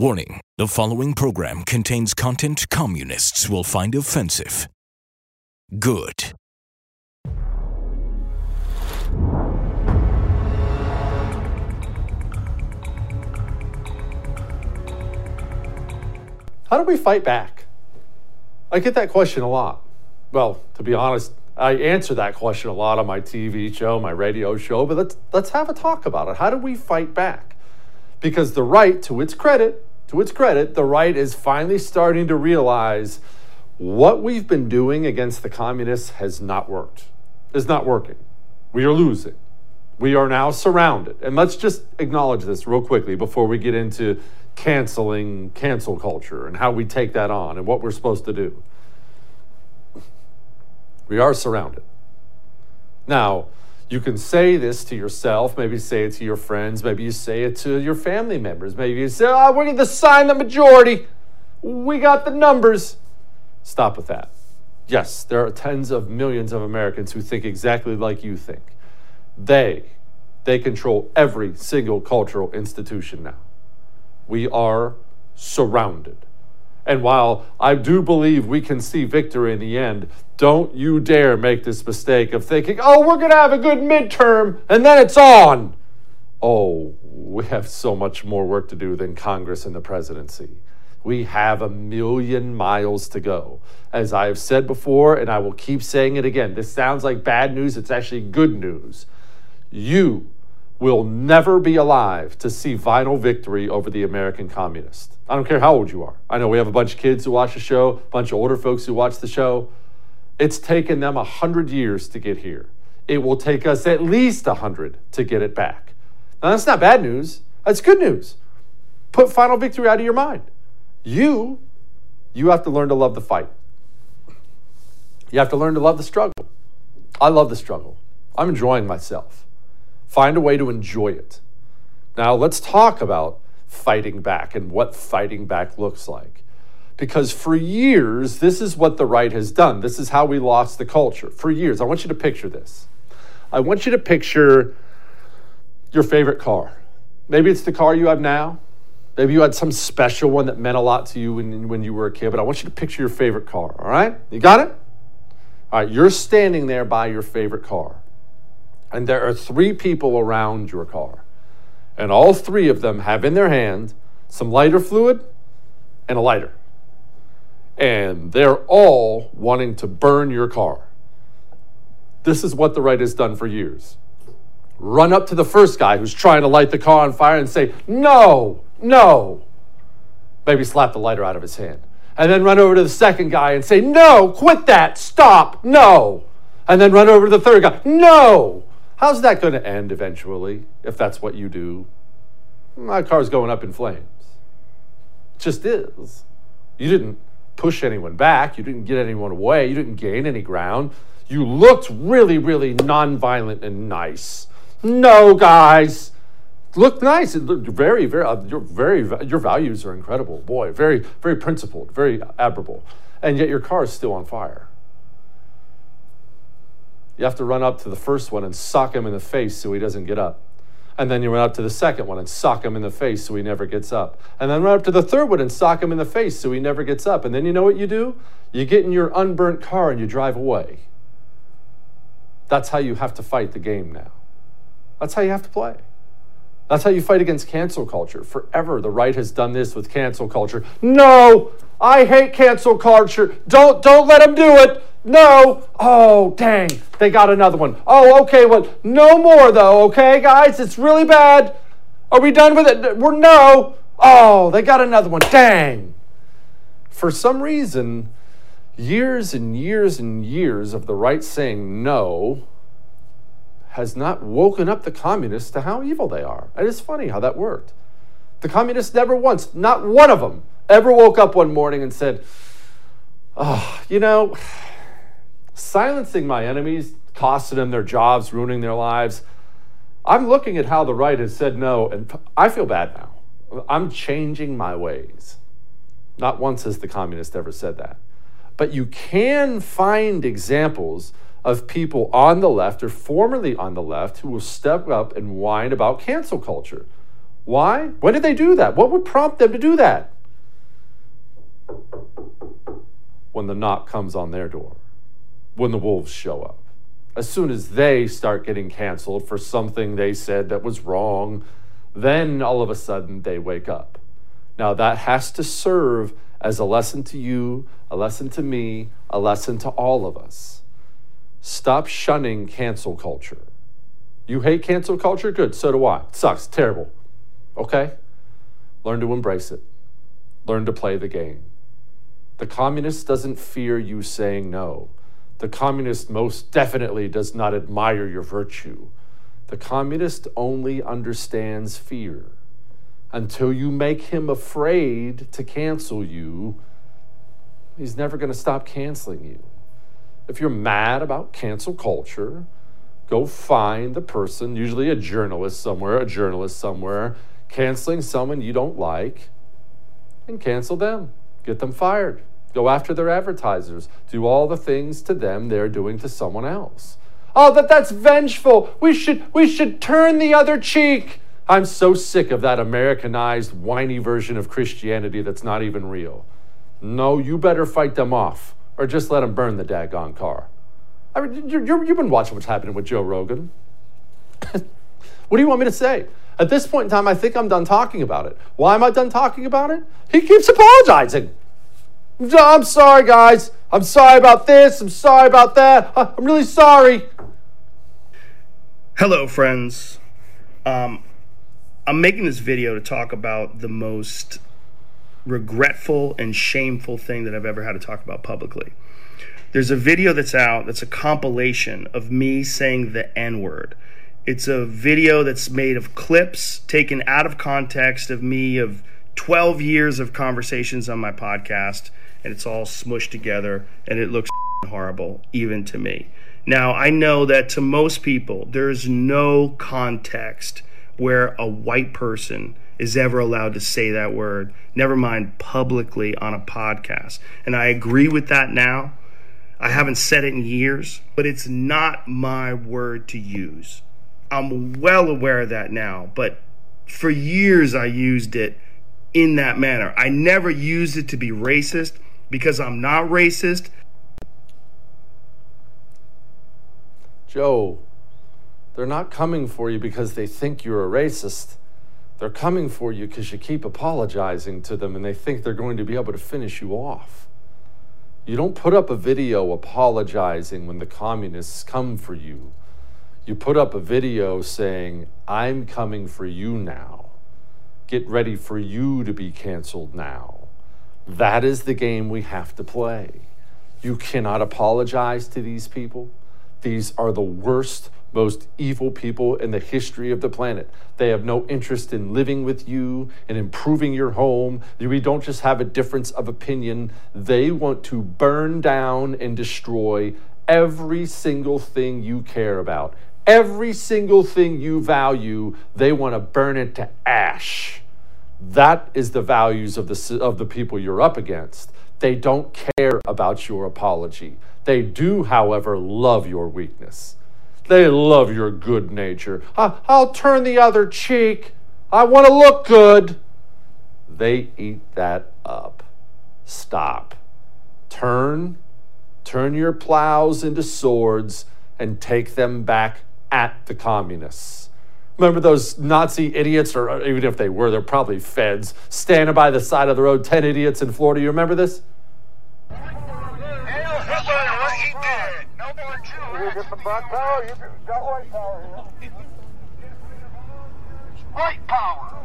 Warning the following program contains content communists will find offensive. Good. How do we fight back? I get that question a lot. Well, to be honest, I answer that question a lot on my TV show, my radio show, but let's let's have a talk about it. How do we fight back? Because the right, to its credit, to its credit, the right is finally starting to realize what we've been doing against the communists has not worked. Is not working. We are losing. We are now surrounded. And let's just acknowledge this real quickly before we get into canceling cancel culture and how we take that on and what we're supposed to do. We are surrounded. Now, you can say this to yourself, maybe say it to your friends, maybe you say it to your family members, maybe you say, ah, oh, we're going to sign the majority. We got the numbers. Stop with that. Yes, there are tens of millions of Americans who think exactly like you think. They, they control every single cultural institution now. We are surrounded. And while I do believe we can see victory in the end, don't you dare make this mistake of thinking, oh, we're going to have a good midterm and then it's on. Oh, we have so much more work to do than Congress and the presidency. We have a million miles to go. As I have said before, and I will keep saying it again, this sounds like bad news, it's actually good news. You will never be alive to see final victory over the American communists. I don't care how old you are. I know we have a bunch of kids who watch the show, a bunch of older folks who watch the show. It's taken them a hundred years to get here. It will take us at least a hundred to get it back. Now that's not bad news. That's good news. Put final victory out of your mind. You, you have to learn to love the fight. You have to learn to love the struggle. I love the struggle. I'm enjoying myself. Find a way to enjoy it. Now, let's talk about fighting back and what fighting back looks like. Because for years, this is what the right has done. This is how we lost the culture. For years, I want you to picture this. I want you to picture your favorite car. Maybe it's the car you have now. Maybe you had some special one that meant a lot to you when, when you were a kid, but I want you to picture your favorite car, all right? You got it? All right, you're standing there by your favorite car and there are three people around your car. And all three of them have in their hand some lighter fluid and a lighter. And they're all wanting to burn your car. This is what the right has done for years. Run up to the first guy who's trying to light the car on fire and say, No, no. Maybe slap the lighter out of his hand. And then run over to the second guy and say, No, quit that, stop, no. And then run over to the third guy, No. How's that going to end eventually if that's what you do? My car's going up in flames. It just is. You didn't push anyone back, you didn't get anyone away, you didn't gain any ground. You looked really, really nonviolent and nice. No, guys. Look nice. It looked very, very, uh, your very, your values are incredible. Boy, very, very principled, very admirable. And yet your car is still on fire you have to run up to the first one and sock him in the face so he doesn't get up. And then you run up to the second one and sock him in the face so he never gets up. And then run up to the third one and sock him in the face so he never gets up. And then you know what you do? You get in your unburnt car and you drive away. That's how you have to fight the game now. That's how you have to play. That's how you fight against cancel culture. Forever, the right has done this with cancel culture. No, I hate cancel culture. Don't don't let them do it. No. Oh, dang. They got another one. Oh, okay. Well, no more though. Okay, guys, it's really bad. Are we done with it? We're no. Oh, they got another one. Dang. For some reason, years and years and years of the right saying no has not woken up the communists to how evil they are. And it's funny how that worked. The communists never once, not one of them, ever woke up one morning and said, Oh, you know, silencing my enemies, costing them their jobs, ruining their lives. I'm looking at how the right has said no, and I feel bad now. I'm changing my ways. Not once has the communist ever said that. But you can find examples of people on the left or formerly on the left who will step up and whine about cancel culture. Why? When did they do that? What would prompt them to do that? When the knock comes on their door, when the wolves show up. As soon as they start getting canceled for something they said that was wrong, then all of a sudden they wake up. Now, that has to serve as a lesson to you, a lesson to me, a lesson to all of us. Stop shunning cancel culture. You hate cancel culture? Good, so do I. It sucks, terrible. Okay? Learn to embrace it. Learn to play the game. The communist doesn't fear you saying no. The communist most definitely does not admire your virtue. The communist only understands fear. Until you make him afraid to cancel you, he's never going to stop canceling you. If you're mad about cancel culture, go find the person, usually a journalist somewhere, a journalist somewhere, canceling someone you don't like, and cancel them. Get them fired. Go after their advertisers. Do all the things to them they're doing to someone else. Oh, that that's vengeful. We should we should turn the other cheek. I'm so sick of that Americanized, whiny version of Christianity that's not even real. No, you better fight them off, or just let them burn the daggone car. I mean, you you've been watching what's happening with Joe Rogan. what do you want me to say? At this point in time, I think I'm done talking about it. Why am I done talking about it? He keeps apologizing. I'm sorry, guys. I'm sorry about this. I'm sorry about that. I'm really sorry. Hello, friends. Um, I'm making this video to talk about the most regretful and shameful thing that I've ever had to talk about publicly. There's a video that's out that's a compilation of me saying the N word. It's a video that's made of clips taken out of context of me of 12 years of conversations on my podcast, and it's all smushed together, and it looks horrible, even to me. Now, I know that to most people, there is no context where a white person is ever allowed to say that word, never mind publicly on a podcast. And I agree with that now. I haven't said it in years, but it's not my word to use. I'm well aware of that now, but for years I used it in that manner. I never used it to be racist because I'm not racist. Joe, they're not coming for you because they think you're a racist. They're coming for you because you keep apologizing to them and they think they're going to be able to finish you off. You don't put up a video apologizing when the communists come for you you put up a video saying, I'm coming for you now. Get ready for you to be canceled now. That is the game we have to play. You cannot apologize to these people. These are the worst, most evil people in the history of the planet. They have no interest in living with you and improving your home. We don't just have a difference of opinion. They want to burn down and destroy every single thing you care about. Every single thing you value, they want to burn it to ash. That is the values of the, of the people you're up against. They don't care about your apology. They do, however, love your weakness. They love your good nature. I'll turn the other cheek. I want to look good. They eat that up. Stop. Turn, turn your plows into swords and take them back at the communists. Remember those Nazi idiots, or even if they were, they're probably feds, standing by the side of the road, 10 idiots in Florida. You remember this? White power.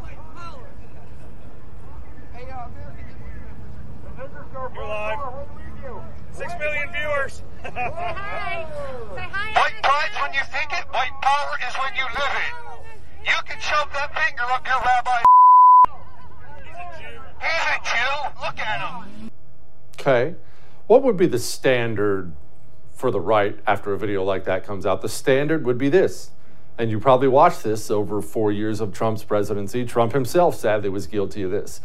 You're live. Six million viewers. Say hi. Say hi. White pride's when you think it. White power is when you live it. You can shove that finger up your rabbi. He's a Jew. He's a Jew. Look at him. Okay. What would be the standard for the right after a video like that comes out? The standard would be this. And you probably watched this over four years of Trump's presidency. Trump himself sadly was guilty of this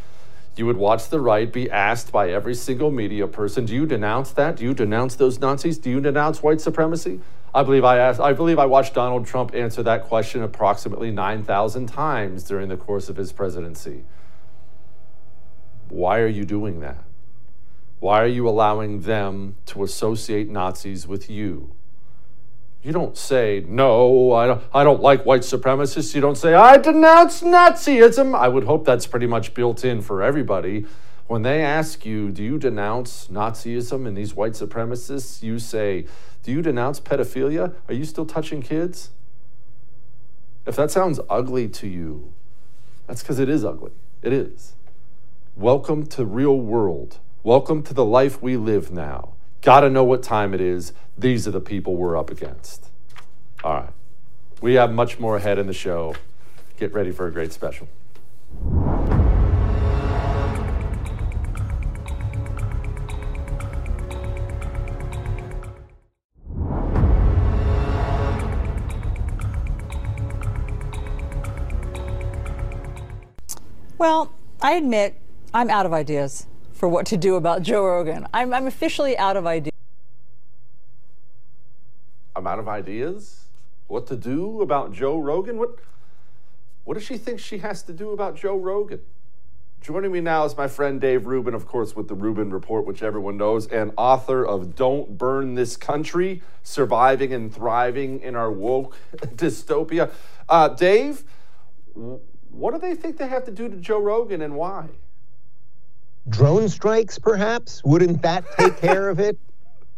you would watch the right be asked by every single media person, do you denounce that? Do you denounce those Nazis? Do you denounce white supremacy? I believe I asked. I believe I watched Donald Trump answer that question approximately nine thousand times during the course of his presidency. Why are you doing that? Why are you allowing them to associate Nazis with you? You don't say, no, I don't, I don't like white supremacists. You don't say, I denounce Nazism. I would hope that's pretty much built in for everybody. When they ask you, do you denounce Nazism and these white supremacists? You say, do you denounce pedophilia? Are you still touching kids? If that sounds ugly to you, that's because it is ugly. It is. Welcome to real world. Welcome to the life we live now. Got to know what time it is. These are the people we're up against. All right. We have much more ahead in the show. Get ready for a great special. Well, I admit I'm out of ideas for what to do about Joe Rogan. I'm, I'm officially out of ideas. I'm out of ideas. What to do about Joe Rogan? What what does she think she has to do about Joe Rogan? Joining me now is my friend Dave Rubin, of course, with the Rubin Report, which everyone knows, and author of Don't Burn This Country Surviving and Thriving in Our Woke Dystopia. Uh, Dave, what do they think they have to do to Joe Rogan and why? drone strikes, perhaps? Wouldn't that take care of it?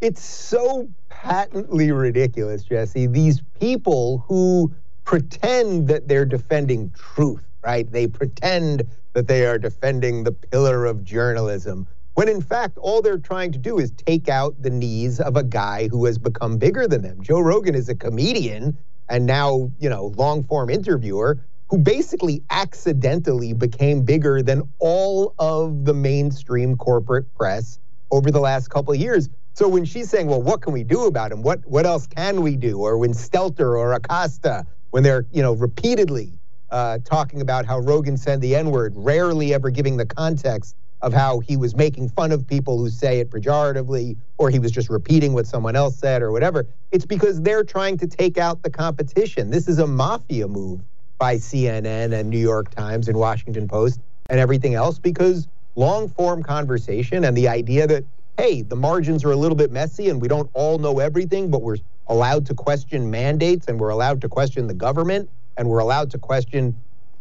It's so patently ridiculous, Jesse. These people who pretend that they're defending truth, right? They pretend that they are defending the pillar of journalism, when in fact, all they're trying to do is take out the knees of a guy who has become bigger than them. Joe Rogan is a comedian and now, you know, long form interviewer who basically accidentally became bigger than all of the mainstream corporate press over the last couple of years. So when she's saying, "Well, what can we do about him? What what else can we do?" or when Stelter or Acosta, when they're you know repeatedly uh, talking about how Rogan said the N word, rarely ever giving the context of how he was making fun of people who say it pejoratively, or he was just repeating what someone else said, or whatever. It's because they're trying to take out the competition. This is a mafia move by CNN and New York Times and Washington Post and everything else because long form conversation and the idea that, hey, the margins are a little bit messy and we don't all know everything, but we're allowed to question mandates and we're allowed to question the government and we're allowed to question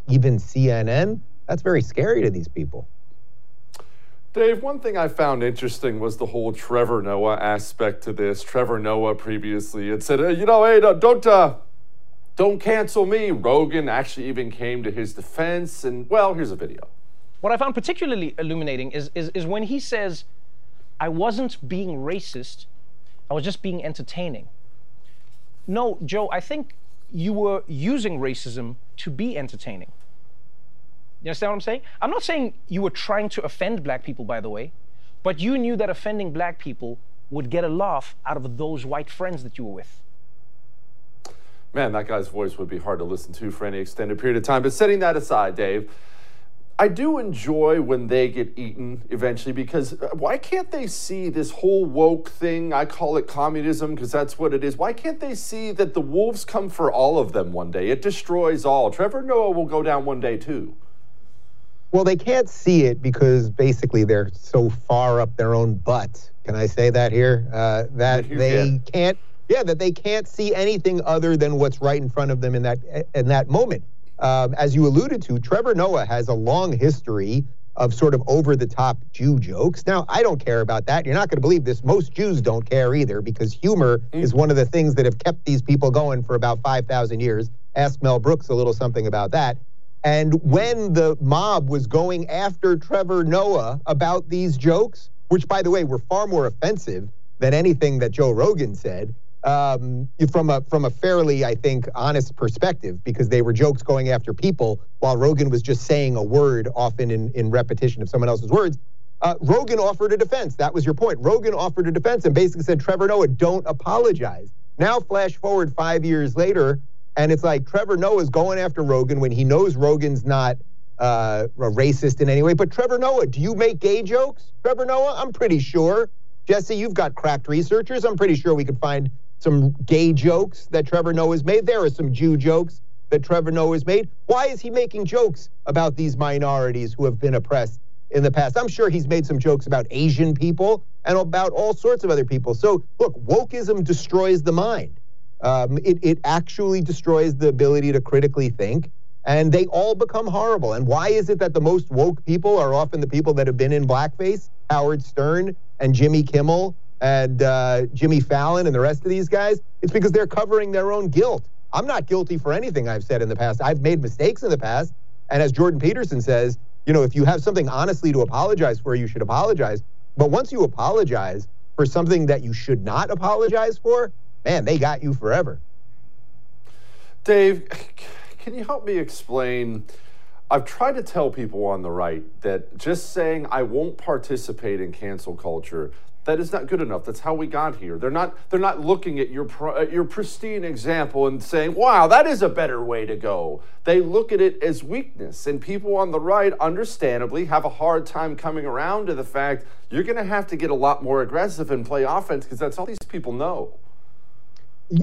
even CNN. That's very scary to these people. Dave, one thing I found interesting was the whole Trevor Noah aspect to this. Trevor Noah previously had said, hey, you know, hey, don't, uh, don't cancel me. Rogan actually even came to his defense. And, well, here's a video. What I found particularly illuminating is, is, is when he says, I wasn't being racist, I was just being entertaining. No, Joe, I think you were using racism to be entertaining. You understand what I'm saying? I'm not saying you were trying to offend black people, by the way, but you knew that offending black people would get a laugh out of those white friends that you were with man, that guy's voice would be hard to listen to for any extended period of time. But setting that aside, Dave, I do enjoy when they get eaten eventually because uh, why can't they see this whole woke thing? I call it communism because that's what it is. Why can't they see that the wolves come for all of them one day? It destroys all. Trevor Noah will go down one day too. Well, they can't see it because basically they're so far up their own butt. Can I say that here? Uh, that they can't yeah, that they can't see anything other than what's right in front of them in that in that moment. Um, as you alluded to, Trevor Noah has a long history of sort of over the top Jew jokes. Now, I don't care about that. You're not going to believe this. Most Jews don't care either because humor mm. is one of the things that have kept these people going for about 5,000 years. Ask Mel Brooks a little something about that. And when the mob was going after Trevor Noah about these jokes, which, by the way, were far more offensive than anything that Joe Rogan said, um, from a from a fairly, I think, honest perspective, because they were jokes going after people, while Rogan was just saying a word, often in in repetition of someone else's words. Uh, Rogan offered a defense. That was your point. Rogan offered a defense and basically said, Trevor Noah, don't apologize. Now, flash forward five years later, and it's like Trevor Noah's going after Rogan when he knows Rogan's not uh, a racist in any way. But Trevor Noah, do you make gay jokes? Trevor Noah, I'm pretty sure. Jesse, you've got cracked researchers. I'm pretty sure we could find some gay jokes that Trevor Noah's made. There are some Jew jokes that Trevor Noah's made. Why is he making jokes about these minorities who have been oppressed in the past? I'm sure he's made some jokes about Asian people and about all sorts of other people. So, look, wokeism destroys the mind. Um, it, it actually destroys the ability to critically think, and they all become horrible. And why is it that the most woke people are often the people that have been in blackface? Howard Stern and Jimmy Kimmel and uh, Jimmy Fallon and the rest of these guys? It's because they're covering their own guilt. I'm not guilty for anything I've said in the past. I've made mistakes in the past. And as Jordan Peterson says, you know, if you have something honestly to apologize for, you should apologize. But once you apologize for something that you should not apologize for, man, they got you forever. Dave, can you help me explain? I've tried to tell people on the right that just saying I won't participate in cancel culture that is not good enough. That's how we got here. They're not they're not looking at your your pristine example and saying, "Wow, that is a better way to go." They look at it as weakness, and people on the right understandably have a hard time coming around to the fact you're going to have to get a lot more aggressive and play offense because that's all these people know.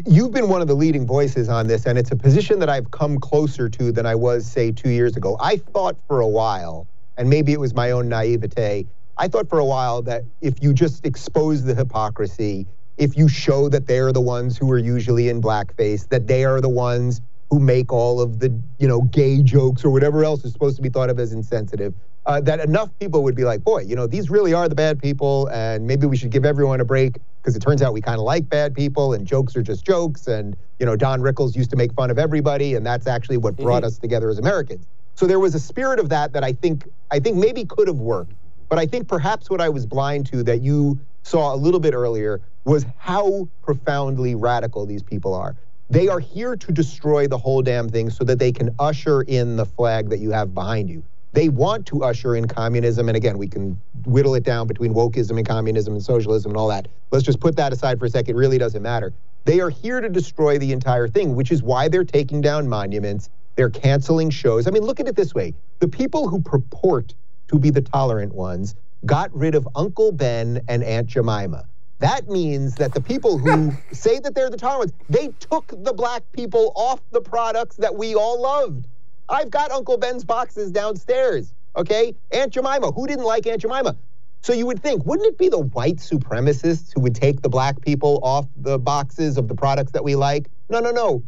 You've been one of the leading voices on this, and it's a position that I've come closer to than I was, say, two years ago. I thought for a while, and maybe it was my own naivete, I thought for a while that if you just expose the hypocrisy, if you show that they're the ones who are usually in blackface, that they are the ones who make all of the, you know, gay jokes or whatever else is supposed to be thought of as insensitive, uh, that enough people would be like, boy, you know, these really are the bad people, and maybe we should give everyone a break because it turns out we kind of like bad people, and jokes are just jokes, and you know, Don Rickles used to make fun of everybody, and that's actually what brought mm-hmm. us together as Americans. So there was a spirit of that that I think I think maybe could have worked. But I think perhaps what I was blind to that you saw a little bit earlier was how profoundly radical these people are. They are here to destroy the whole damn thing so that they can usher in the flag that you have behind you. They want to usher in communism. And again, we can whittle it down between wokeism and communism and socialism and all that. Let's just put that aside for a second. It really doesn't matter. They are here to destroy the entire thing, which is why they're taking down monuments. They're canceling shows. I mean, look at it this way the people who purport to be the tolerant ones got rid of Uncle Ben and Aunt Jemima. That means that the people who say that they're the tolerant ones, they took the black people off the products that we all loved. I've got Uncle Ben's boxes downstairs. Okay? Aunt Jemima. Who didn't like Aunt Jemima? So you would think, wouldn't it be the white supremacists who would take the black people off the boxes of the products that we like? No, no, no.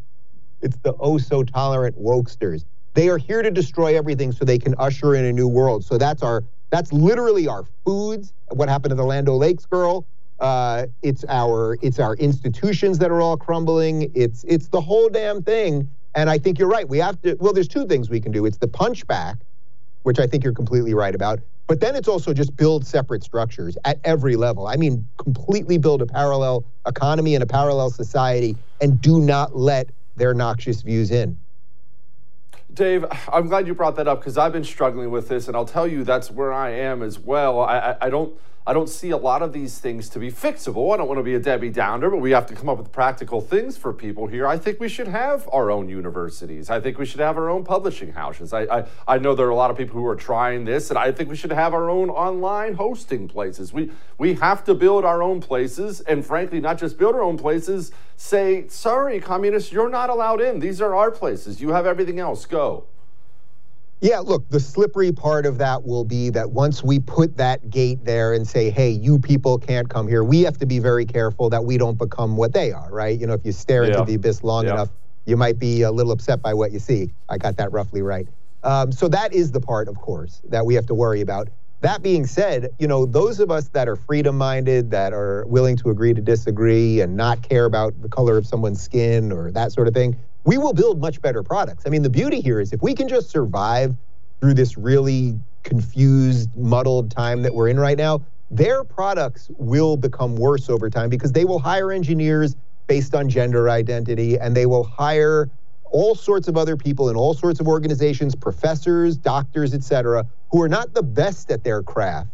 It's the oh so tolerant wokesters. They are here to destroy everything so they can usher in a new world. So that's our that's literally our foods. What happened to the Land Lakes girl? Uh, it's our it's our institutions that are all crumbling. It's it's the whole damn thing. And I think you're right. We have to. Well, there's two things we can do. It's the punchback, which I think you're completely right about. But then it's also just build separate structures at every level. I mean, completely build a parallel economy and a parallel society, and do not let their noxious views in. Dave, I'm glad you brought that up because I've been struggling with this, and I'll tell you that's where I am as well. I, I, I don't I don't see a lot of these things to be fixable. I don't want to be a Debbie Downer, but we have to come up with practical things for people here. I think we should have our own universities. I think we should have our own publishing houses. I, I, I know there are a lot of people who are trying this, and I think we should have our own online hosting places. We, we have to build our own places, and frankly, not just build our own places, say, sorry, communists, you're not allowed in. These are our places. You have everything else. Go. Yeah, look, the slippery part of that will be that once we put that gate there and say, hey, you people can't come here, we have to be very careful that we don't become what they are, right? You know, if you stare yeah. into the abyss long yeah. enough, you might be a little upset by what you see. I got that roughly right. Um, so that is the part, of course, that we have to worry about. That being said, you know, those of us that are freedom minded, that are willing to agree to disagree and not care about the color of someone's skin or that sort of thing, we will build much better products. I mean, the beauty here is if we can just survive through this really confused, muddled time that we're in right now, their products will become worse over time because they will hire engineers based on gender identity and they will hire all sorts of other people in all sorts of organizations, professors, doctors, etc., who are not the best at their craft,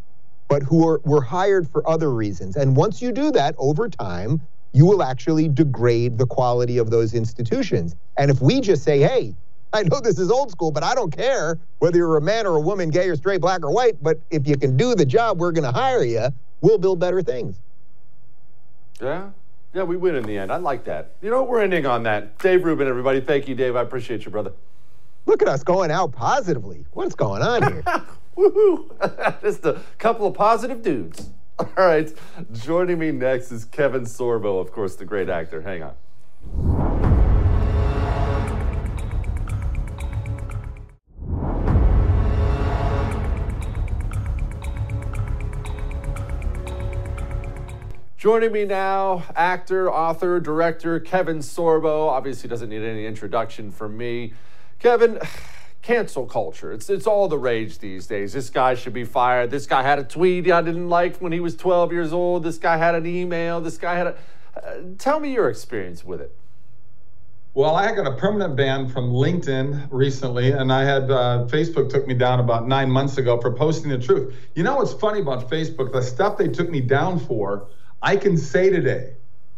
but who are were hired for other reasons. And once you do that over time, you will actually degrade the quality of those institutions. And if we just say, hey, I know this is old school, but I don't care whether you're a man or a woman, gay or straight, black or white, but if you can do the job, we're going to hire you, we'll build better things. Yeah. Yeah, we win in the end. I like that. You know, we're ending on that. Dave Rubin, everybody. Thank you, Dave. I appreciate you, brother. Look at us going out positively. What's going on here? Woohoo! Just a couple of positive dudes. All right. Joining me next is Kevin Sorbo, of course, the great actor. Hang on. Joining me now, actor, author, director Kevin Sorbo. Obviously, doesn't need any introduction from me. Kevin, cancel culture. It's, it's all the rage these days. This guy should be fired. This guy had a tweet I didn't like when he was 12 years old. This guy had an email. This guy had a. Uh, tell me your experience with it. Well, I got a permanent ban from LinkedIn recently, and I had uh, Facebook took me down about nine months ago for posting the truth. You know what's funny about Facebook? The stuff they took me down for I can say today,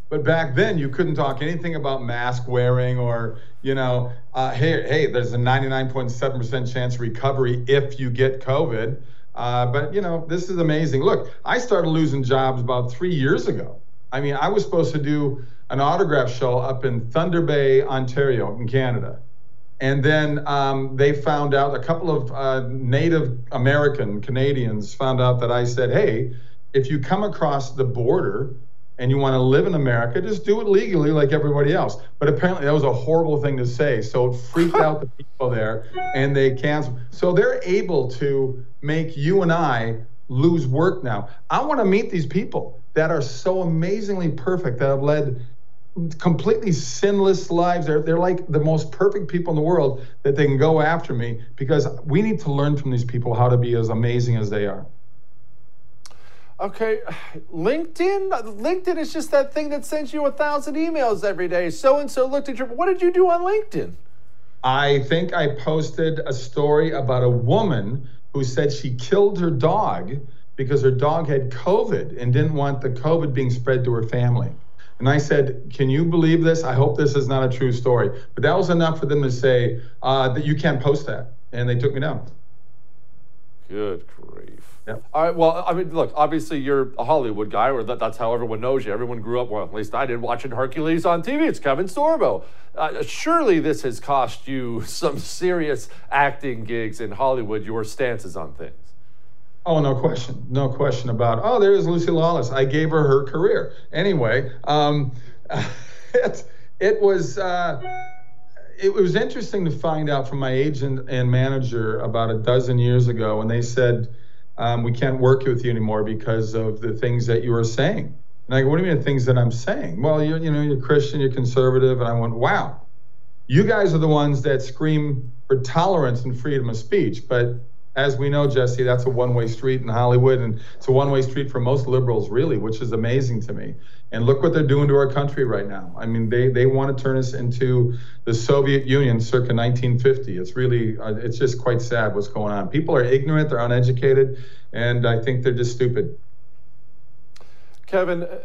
but back then you couldn't talk anything about mask wearing or, you know, uh, hey, hey, there's a 99.7% chance recovery if you get COVID. Uh, but, you know, this is amazing. Look, I started losing jobs about three years ago. I mean, I was supposed to do an autograph show up in Thunder Bay, Ontario, in Canada. And then um, they found out, a couple of uh, Native American Canadians found out that I said, hey, if you come across the border and you want to live in America, just do it legally like everybody else. But apparently that was a horrible thing to say. So it freaked out the people there and they canceled. So they're able to make you and I lose work now. I want to meet these people that are so amazingly perfect that have led completely sinless lives. They're, they're like the most perfect people in the world that they can go after me because we need to learn from these people how to be as amazing as they are. Okay, LinkedIn. LinkedIn is just that thing that sends you a thousand emails every day. So and so looked at your. What did you do on LinkedIn? I think I posted a story about a woman who said she killed her dog because her dog had COVID and didn't want the COVID being spread to her family. And I said, Can you believe this? I hope this is not a true story. But that was enough for them to say uh, that you can't post that. And they took me down. Good grief. Yep. All right. Well, I mean, look. Obviously, you're a Hollywood guy, or that, that's how everyone knows you. Everyone grew up. Well, at least I did, watching Hercules on TV. It's Kevin Sorbo. Uh, surely, this has cost you some serious acting gigs in Hollywood. Your stances on things. Oh, no question. No question about. Oh, there is Lucy Lawless. I gave her her career. Anyway, um, it it was. Uh, it was interesting to find out from my agent and manager about a dozen years ago when they said um, we can't work with you anymore because of the things that you were saying. And I go, what do you mean the things that I'm saying? Well, you're, you know, you're Christian, you're conservative. And I went, wow, you guys are the ones that scream for tolerance and freedom of speech. But as we know, Jesse, that's a one way street in Hollywood. And it's a one way street for most liberals, really, which is amazing to me. And look what they're doing to our country right now. I mean, they, they want to turn us into the Soviet Union circa 1950. It's really, uh, it's just quite sad what's going on. People are ignorant, they're uneducated, and I think they're just stupid. Kevin, uh,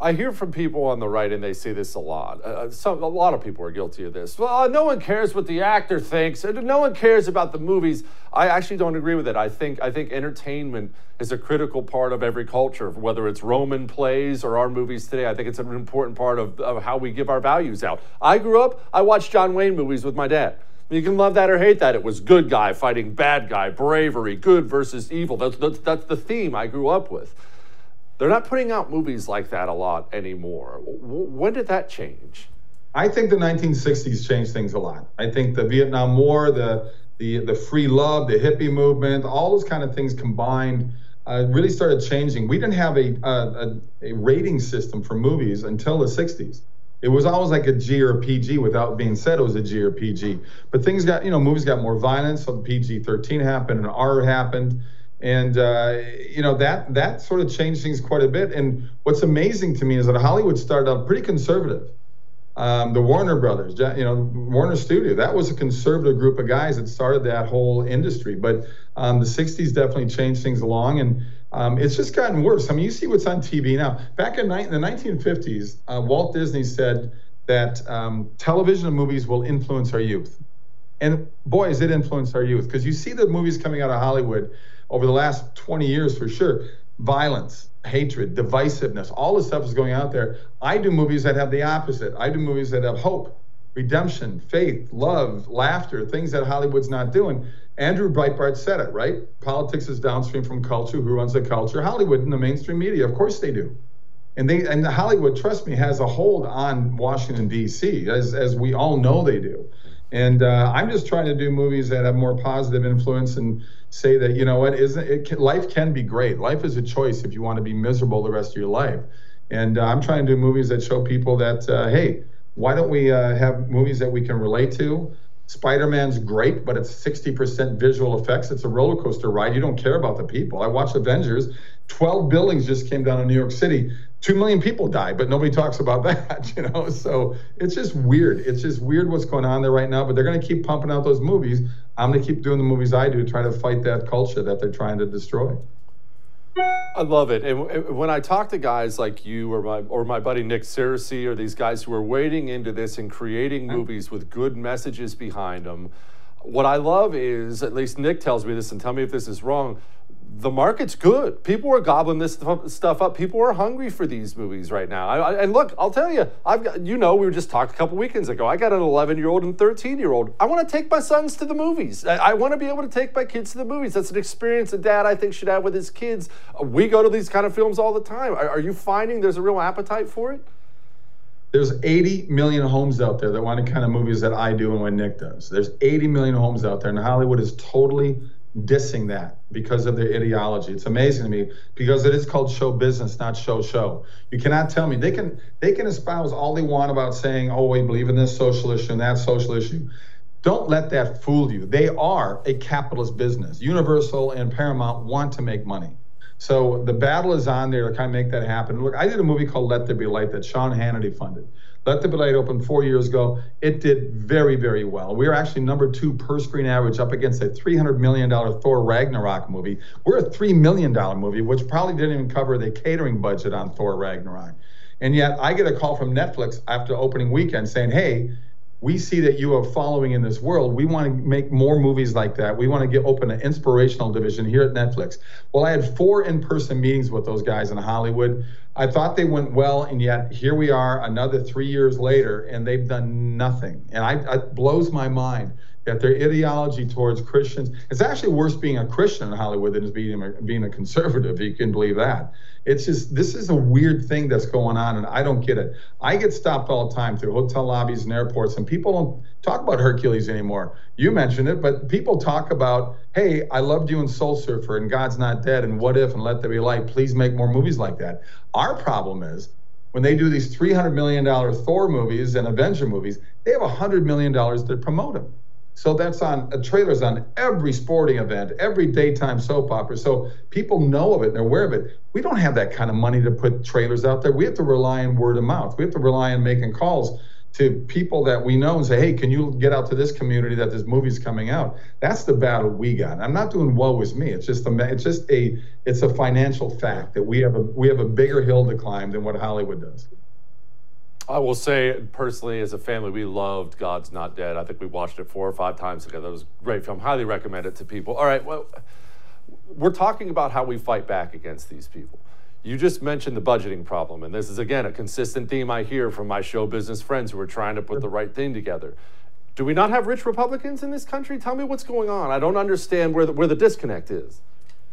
I hear from people on the right, and they say this a lot. Uh, some, a lot of people are guilty of this. Well, uh, no one cares what the actor thinks, no one cares about the movies. I actually don't agree with it. I think I think entertainment is a critical part of every culture, whether it's Roman plays or our movies today. I think it's an important part of, of how we give our values out. I grew up. I watched John Wayne movies with my dad. You can love that or hate that. It was good guy fighting bad guy, bravery, good versus evil. That's, that's, that's the theme I grew up with. They're not putting out movies like that a lot anymore. When did that change? I think the 1960s changed things a lot. I think the Vietnam War, the the the free love, the hippie movement, all those kind of things combined uh, really started changing. We didn't have a, a, a rating system for movies until the 60s. It was always like a G or a PG without being said it was a G or PG. But things got, you know, movies got more violence. So the PG 13 happened and R happened and uh, you know that that sort of changed things quite a bit. And what's amazing to me is that Hollywood started out pretty conservative. Um, the Warner Brothers, you know, Warner Studio, that was a conservative group of guys that started that whole industry. But um, the '60s definitely changed things along, and um, it's just gotten worse. I mean, you see what's on TV now. Back in, ni- in the 1950s, uh, Walt Disney said that um, television and movies will influence our youth. And boy, has it influenced our youth because you see the movies coming out of Hollywood over the last 20 years for sure. violence, hatred, divisiveness, all this stuff is going out there. I do movies that have the opposite. I do movies that have hope, redemption, faith, love, laughter, things that Hollywood's not doing. Andrew Breitbart said it, right? Politics is downstream from culture. Who runs the culture? Hollywood and the mainstream media. Of course they do. And they and Hollywood, trust me, has a hold on Washington D.C. as as we all know they do. And uh, I'm just trying to do movies that have more positive influence and say that you know what isn't it can, life can be great. Life is a choice if you want to be miserable the rest of your life. And uh, I'm trying to do movies that show people that uh, hey, why don't we uh, have movies that we can relate to? Spider-Man's great, but it's 60% visual effects. It's a roller coaster ride. You don't care about the people. I watched Avengers. 12 buildings just came down in New York City. Two million people die, but nobody talks about that, you know. So it's just weird. It's just weird what's going on there right now. But they're going to keep pumping out those movies. I'm going to keep doing the movies I do, try to fight that culture that they're trying to destroy. I love it. And when I talk to guys like you or my or my buddy Nick Searcy or these guys who are wading into this and creating movies with good messages behind them, what I love is at least Nick tells me this and tell me if this is wrong the market's good. People are gobbling this stuff up. People are hungry for these movies right now. I, I, and look, I'll tell you, I've got, you know, we were just talking a couple weekends ago. I got an 11 year old and 13 year old. I want to take my sons to the movies. I, I want to be able to take my kids to the movies. That's an experience a dad I think should have with his kids. We go to these kind of films all the time. Are, are you finding there's a real appetite for it? There's 80 million homes out there that want the kind of movies that I do and what Nick does. There's 80 million homes out there, and Hollywood is totally dissing that because of their ideology. It's amazing to me because it is called show business, not show show. You cannot tell me they can they can espouse all they want about saying, oh, we believe in this social issue and that social issue. Don't let that fool you. They are a capitalist business. Universal and Paramount want to make money. So the battle is on there to kind of make that happen. Look, I did a movie called Let There Be Light that Sean Hannity funded. Let Be Light opened four years ago. It did very, very well. We are actually number two per screen average up against a $300 million Thor Ragnarok movie. We're a $3 million movie, which probably didn't even cover the catering budget on Thor Ragnarok. And yet I get a call from Netflix after opening weekend saying, hey, we see that you are following in this world. We want to make more movies like that. We want to get open an inspirational division here at Netflix. Well, I had four in-person meetings with those guys in Hollywood. I thought they went well, and yet here we are, another three years later, and they've done nothing. And I, it blows my mind that their ideology towards Christians it's actually worse being a Christian in Hollywood than being a, being a conservative. You can believe that. It's just this is a weird thing that's going on, and I don't get it. I get stopped all the time through hotel lobbies and airports, and people don't talk about Hercules anymore. You mentioned it, but people talk about, hey, I loved you in Soul Surfer and God's Not Dead and What If and Let There Be Light. Please make more movies like that. Our problem is when they do these $300 million Thor movies and Avenger movies, they have $100 million to promote them. So that's on uh, trailers on every sporting event, every daytime soap opera. So people know of it and they're aware of it. We don't have that kind of money to put trailers out there. We have to rely on word of mouth. We have to rely on making calls to people that we know and say, hey, can you get out to this community that this movie's coming out? That's the battle we got. I'm not doing woe with me. It's just a it's just a it's a financial fact that we have a we have a bigger hill to climb than what Hollywood does. I will say personally, as a family, we loved God's Not Dead. I think we watched it four or five times together. It was a great film. Highly recommend it to people. All right, well, we're talking about how we fight back against these people. You just mentioned the budgeting problem, and this is again a consistent theme I hear from my show business friends who are trying to put the right thing together. Do we not have rich Republicans in this country? Tell me what's going on. I don't understand where the, where the disconnect is.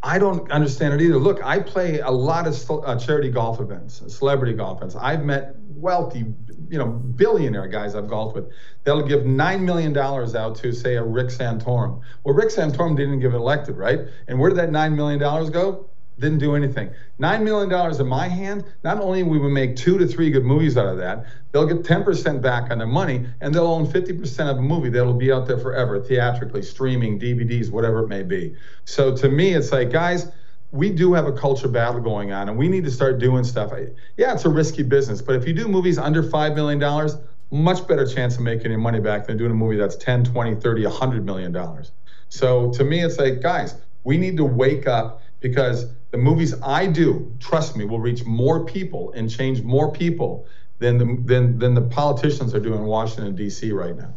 I don't understand it either. Look, I play a lot of uh, charity golf events, celebrity golf events. I've met wealthy, you know, billionaire guys I've golfed with. They'll give nine million dollars out to say a Rick Santorum. Well, Rick Santorum didn't get elected, right? And where did that nine million dollars go? Didn't do anything. Nine million dollars in my hand. Not only we would make two to three good movies out of that, they'll get 10% back on their money, and they'll own 50% of a movie that'll be out there forever, theatrically, streaming, DVDs, whatever it may be. So to me, it's like, guys, we do have a culture battle going on, and we need to start doing stuff. Yeah, it's a risky business, but if you do movies under five million dollars, much better chance of making your money back than doing a movie that's 10, 20, 30, 100 million dollars. So to me, it's like, guys, we need to wake up because the movies I do, trust me, will reach more people and change more people than the than than the politicians are doing in Washington D.C. right now.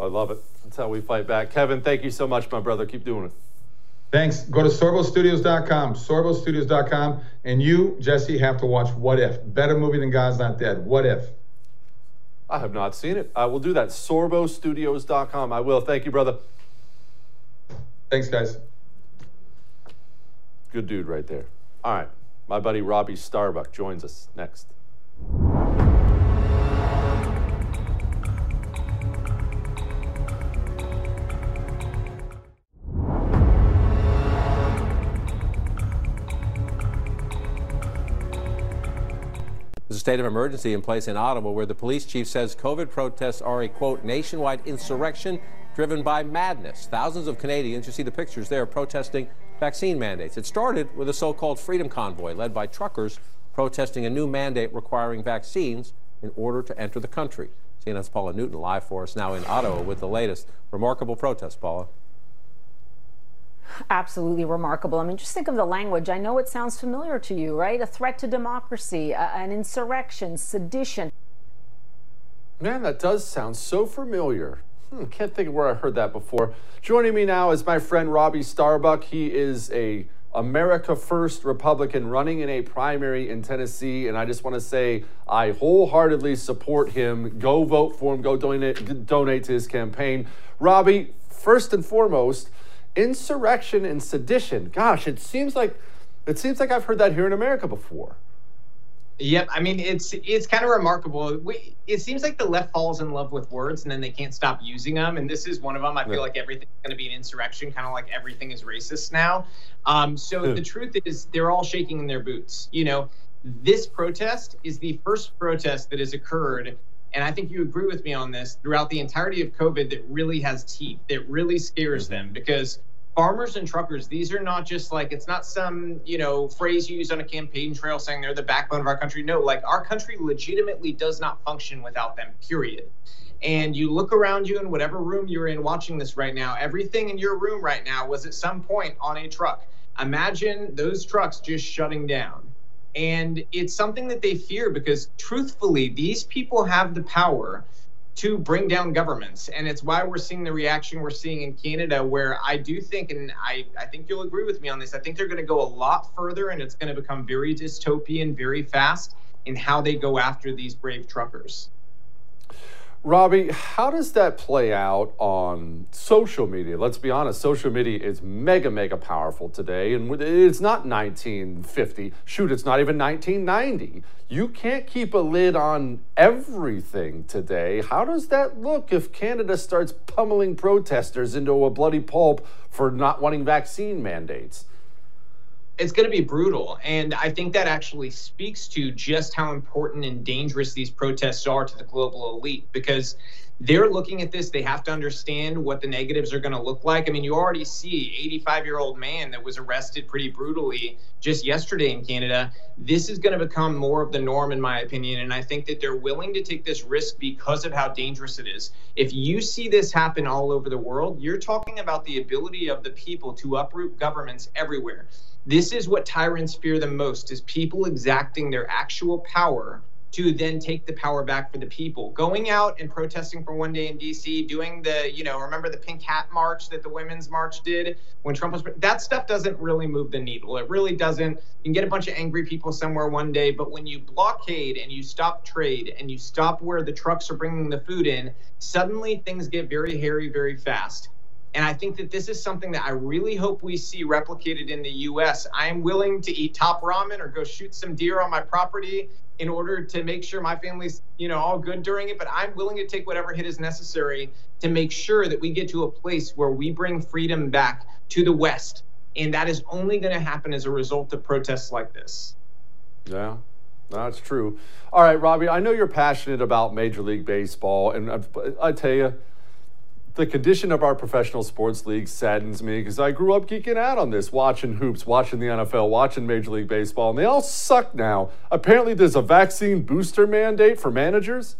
I love it. That's how we fight back. Kevin, thank you so much, my brother. Keep doing it. Thanks. Go to sorbostudios.com, sorbostudios.com, and you, Jesse, have to watch What If. Better movie than God's Not Dead. What If? I have not seen it. I will do that. Sorbostudios.com. I will. Thank you, brother. Thanks, guys. Good dude right there. All right. My buddy Robbie Starbuck joins us next. There's a state of emergency in place in Ottawa where the police chief says COVID protests are a, quote, nationwide insurrection driven by madness. Thousands of Canadians, you see the pictures there, protesting vaccine mandates. It started with a so called Freedom Convoy led by truckers protesting a new mandate requiring vaccines in order to enter the country. CNN's Paula Newton live for us now in Ottawa with the latest remarkable protest, Paula. Absolutely remarkable. I mean, just think of the language. I know it sounds familiar to you, right? A threat to democracy, a, an insurrection, sedition. Man, that does sound so familiar. Hmm, can't think of where I heard that before. Joining me now is my friend Robbie Starbuck. He is a America First Republican running in a primary in Tennessee, and I just want to say I wholeheartedly support him. Go vote for him. Go donate donate to his campaign. Robbie, first and foremost, insurrection and sedition. Gosh, it seems like it seems like I've heard that here in America before. Yep, I mean it's it's kind of remarkable. We, it seems like the left falls in love with words and then they can't stop using them, and this is one of them. I feel like everything's going to be an insurrection, kind of like everything is racist now. Um, so the truth is, they're all shaking in their boots. You know, this protest is the first protest that has occurred, and I think you agree with me on this throughout the entirety of COVID that really has teeth, that really scares them because farmers and truckers these are not just like it's not some you know phrase you use on a campaign trail saying they're the backbone of our country. No like our country legitimately does not function without them period. And you look around you in whatever room you're in watching this right now everything in your room right now was at some point on a truck. Imagine those trucks just shutting down. And it's something that they fear because truthfully these people have the power to bring down governments. And it's why we're seeing the reaction we're seeing in Canada, where I do think, and I, I think you'll agree with me on this, I think they're going to go a lot further and it's going to become very dystopian very fast in how they go after these brave truckers. Robbie, how does that play out on social media? Let's be honest, social media is mega, mega powerful today, and it's not 1950. Shoot, it's not even 1990. You can't keep a lid on everything today. How does that look if Canada starts pummeling protesters into a bloody pulp for not wanting vaccine mandates? It's going to be brutal. And I think that actually speaks to just how important and dangerous these protests are to the global elite because they're looking at this. They have to understand what the negatives are going to look like. I mean, you already see 85 year old man that was arrested pretty brutally just yesterday in Canada. This is going to become more of the norm, in my opinion. And I think that they're willing to take this risk because of how dangerous it is. If you see this happen all over the world, you're talking about the ability of the people to uproot governments everywhere. This is what tyrants fear the most is people exacting their actual power to then take the power back for the people. Going out and protesting for one day in DC, doing the, you know, remember the pink hat march that the women's march did when Trump was that stuff doesn't really move the needle. It really doesn't. You can get a bunch of angry people somewhere one day, but when you blockade and you stop trade and you stop where the trucks are bringing the food in, suddenly things get very hairy very fast. And I think that this is something that I really hope we see replicated in the US. I'm willing to eat top ramen or go shoot some deer on my property in order to make sure my family's, you know, all good during it, but I'm willing to take whatever hit is necessary to make sure that we get to a place where we bring freedom back to the West. And that is only going to happen as a result of protests like this. Yeah. That's true. All right, Robbie, I know you're passionate about Major League Baseball, and I, I tell you, the condition of our professional sports league saddens me because I grew up geeking out on this, watching hoops, watching the NFL, watching Major League Baseball, and they all suck now. Apparently, there's a vaccine booster mandate for managers.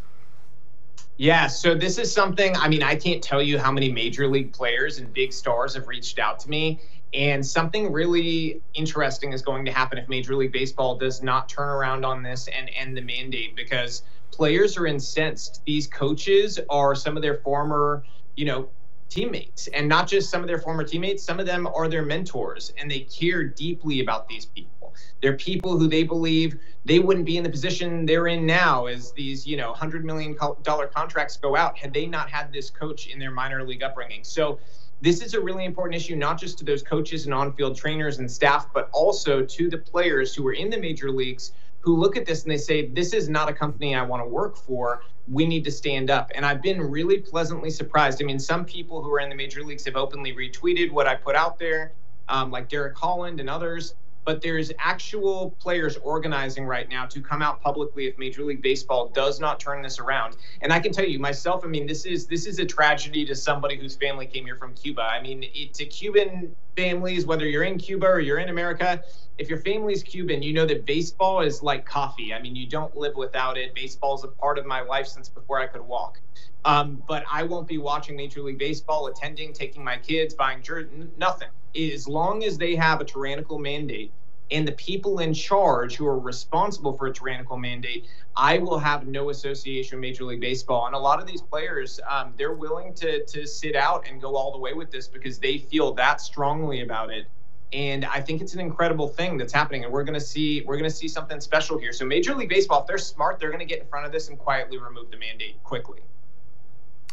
Yeah, so this is something, I mean, I can't tell you how many major league players and big stars have reached out to me. And something really interesting is going to happen if Major League Baseball does not turn around on this and end the mandate because players are incensed. These coaches are some of their former you know, teammates and not just some of their former teammates some of them are their mentors and they care deeply about these people. They're people who they believe they wouldn't be in the position they're in now as these you know 100 million dollar contracts go out had they not had this coach in their minor league upbringing. So this is a really important issue not just to those coaches and on-field trainers and staff but also to the players who are in the major leagues who look at this and they say, This is not a company I want to work for. We need to stand up. And I've been really pleasantly surprised. I mean, some people who are in the major leagues have openly retweeted what I put out there, um, like Derek Holland and others but there's actual players organizing right now to come out publicly if Major League Baseball does not turn this around. And I can tell you myself, I mean, this is this is a tragedy to somebody whose family came here from Cuba. I mean, it, to Cuban families, whether you're in Cuba or you're in America, if your family's Cuban, you know that baseball is like coffee. I mean, you don't live without it. Baseball is a part of my life since before I could walk. Um, but I won't be watching Major League Baseball, attending, taking my kids, buying jerseys, nothing as long as they have a tyrannical mandate and the people in charge who are responsible for a tyrannical mandate, I will have no association with Major League Baseball. And a lot of these players, um, they're willing to to sit out and go all the way with this because they feel that strongly about it. And I think it's an incredible thing that's happening, and we're to see we're going to see something special here. So Major League Baseball, if they're smart, they're going to get in front of this and quietly remove the mandate quickly.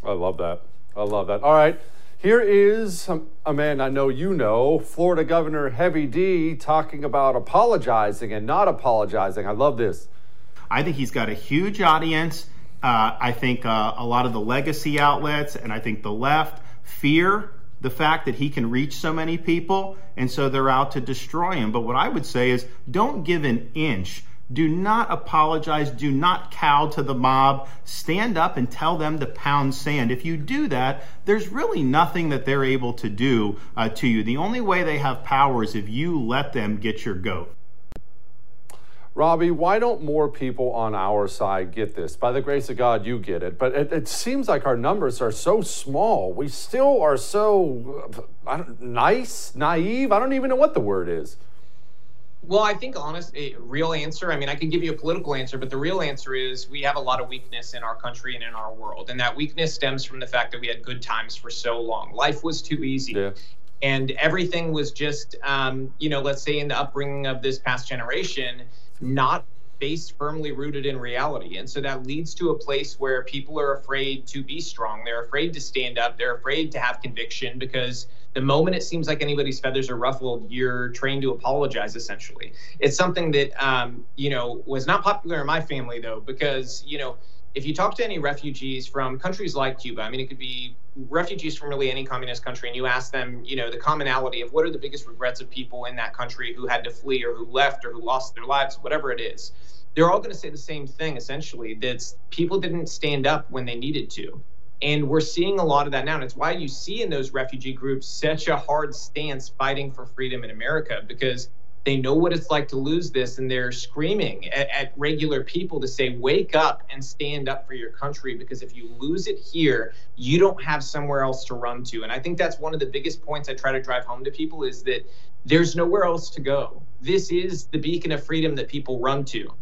I love that. I love that. All right. Here is a man I know you know, Florida Governor Heavy D, talking about apologizing and not apologizing. I love this. I think he's got a huge audience. Uh, I think uh, a lot of the legacy outlets and I think the left fear the fact that he can reach so many people, and so they're out to destroy him. But what I would say is don't give an inch do not apologize. Do not cow to the mob. Stand up and tell them to pound sand. If you do that, there's really nothing that they're able to do uh, to you. The only way they have power is if you let them get your goat. Robbie, why don't more people on our side get this? By the grace of God, you get it. But it, it seems like our numbers are so small. We still are so uh, nice, naive. I don't even know what the word is. Well, I think honest, a real answer. I mean, I could give you a political answer, but the real answer is we have a lot of weakness in our country and in our world, and that weakness stems from the fact that we had good times for so long. Life was too easy. Yeah. And everything was just, um, you know, let's say in the upbringing of this past generation, not based firmly rooted in reality. And so that leads to a place where people are afraid to be strong. They're afraid to stand up. They're afraid to have conviction because the moment it seems like anybody's feathers are ruffled, you're trained to apologize. Essentially, it's something that um, you know was not popular in my family though, because you know if you talk to any refugees from countries like Cuba, I mean, it could be refugees from really any communist country, and you ask them, you know, the commonality of what are the biggest regrets of people in that country who had to flee or who left or who lost their lives, whatever it is, they're all going to say the same thing essentially that people didn't stand up when they needed to. And we're seeing a lot of that now. And it's why you see in those refugee groups such a hard stance fighting for freedom in America because they know what it's like to lose this and they're screaming at, at, regular people to say, wake up and stand up for your country because if you lose it here, you don't have somewhere else to run to. And I think that's one of the biggest points I try to drive home to people is that there's nowhere else to go. This is the beacon of freedom that people run to.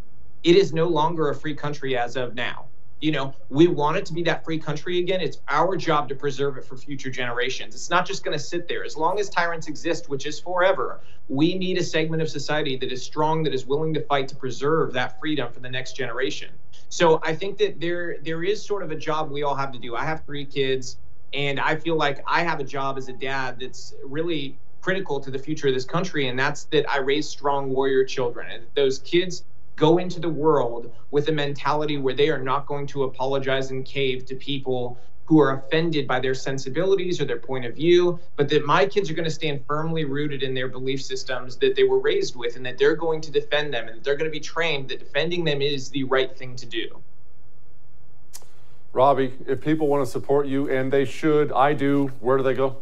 It is no longer a free country as of now you know, we want it to be that free country again. It's our job to preserve it for future generations. It's not just going to sit there. As long as tyrants exist, which is forever, we need a segment of society that is strong, that is willing to fight to preserve that freedom for the next generation. So I think that there there is sort of a job we all have to do. I have three kids, and I feel like I have a job as a dad that's really critical to the future of this country, and that's that I raise strong warrior children. And those kids go into the world with a mentality where they are not going to apologize and cave to people who are offended by their sensibilities or their point of view, but that my kids are going to stand firmly rooted in their belief systems that they were raised with and that they're going to defend them and that they're going to be trained that defending them is the right thing to do. Robbie, if people want to support you, and they should, I do, where do they go?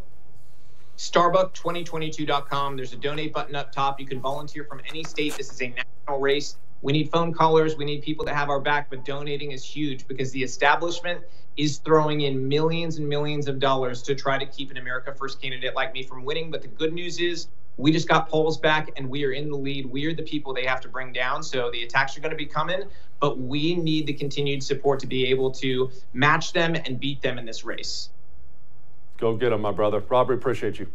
Starbuck2022.com. There's a donate button up top. You can volunteer from any state. This is a national race. We need phone callers. We need people to have our back, but donating is huge because the establishment is throwing in millions and millions of dollars to try to keep an America First candidate like me from winning. But the good news is we just got polls back and we are in the lead. We are the people they have to bring down. So the attacks are going to be coming, but we need the continued support to be able to match them and beat them in this race. Go get them, my brother. Robert, appreciate you.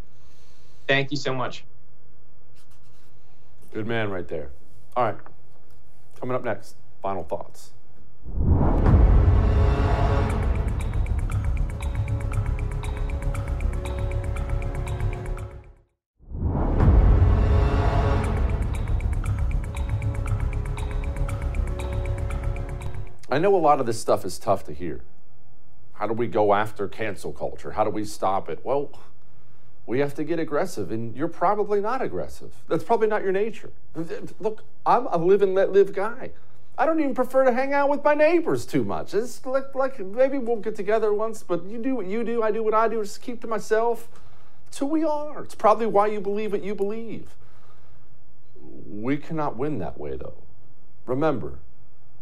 Thank you so much. Good man right there. All right. Coming up next, final thoughts. I know a lot of this stuff is tough to hear. How do we go after cancel culture? How do we stop it? Well, we have to get aggressive, and you're probably not aggressive. That's probably not your nature. Look, I'm a live and let live guy. I don't even prefer to hang out with my neighbors too much. It's like, like maybe we'll get together once, but you do what you do, I do what I do, just keep to myself. It's who we are. It's probably why you believe what you believe. We cannot win that way, though. Remember,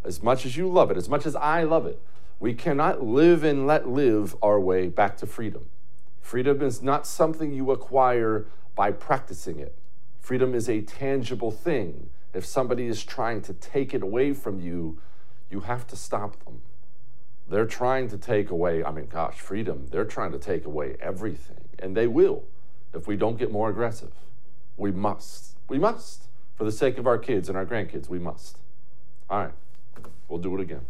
as much as you love it, as much as I love it, we cannot live and let live our way back to freedom. Freedom is not something you acquire by practicing it. Freedom is a tangible thing. If somebody is trying to take it away from you, you have to stop them. They're trying to take away, I mean, gosh, freedom, they're trying to take away everything. And they will if we don't get more aggressive. We must. We must. For the sake of our kids and our grandkids, we must. All right. We'll do it again.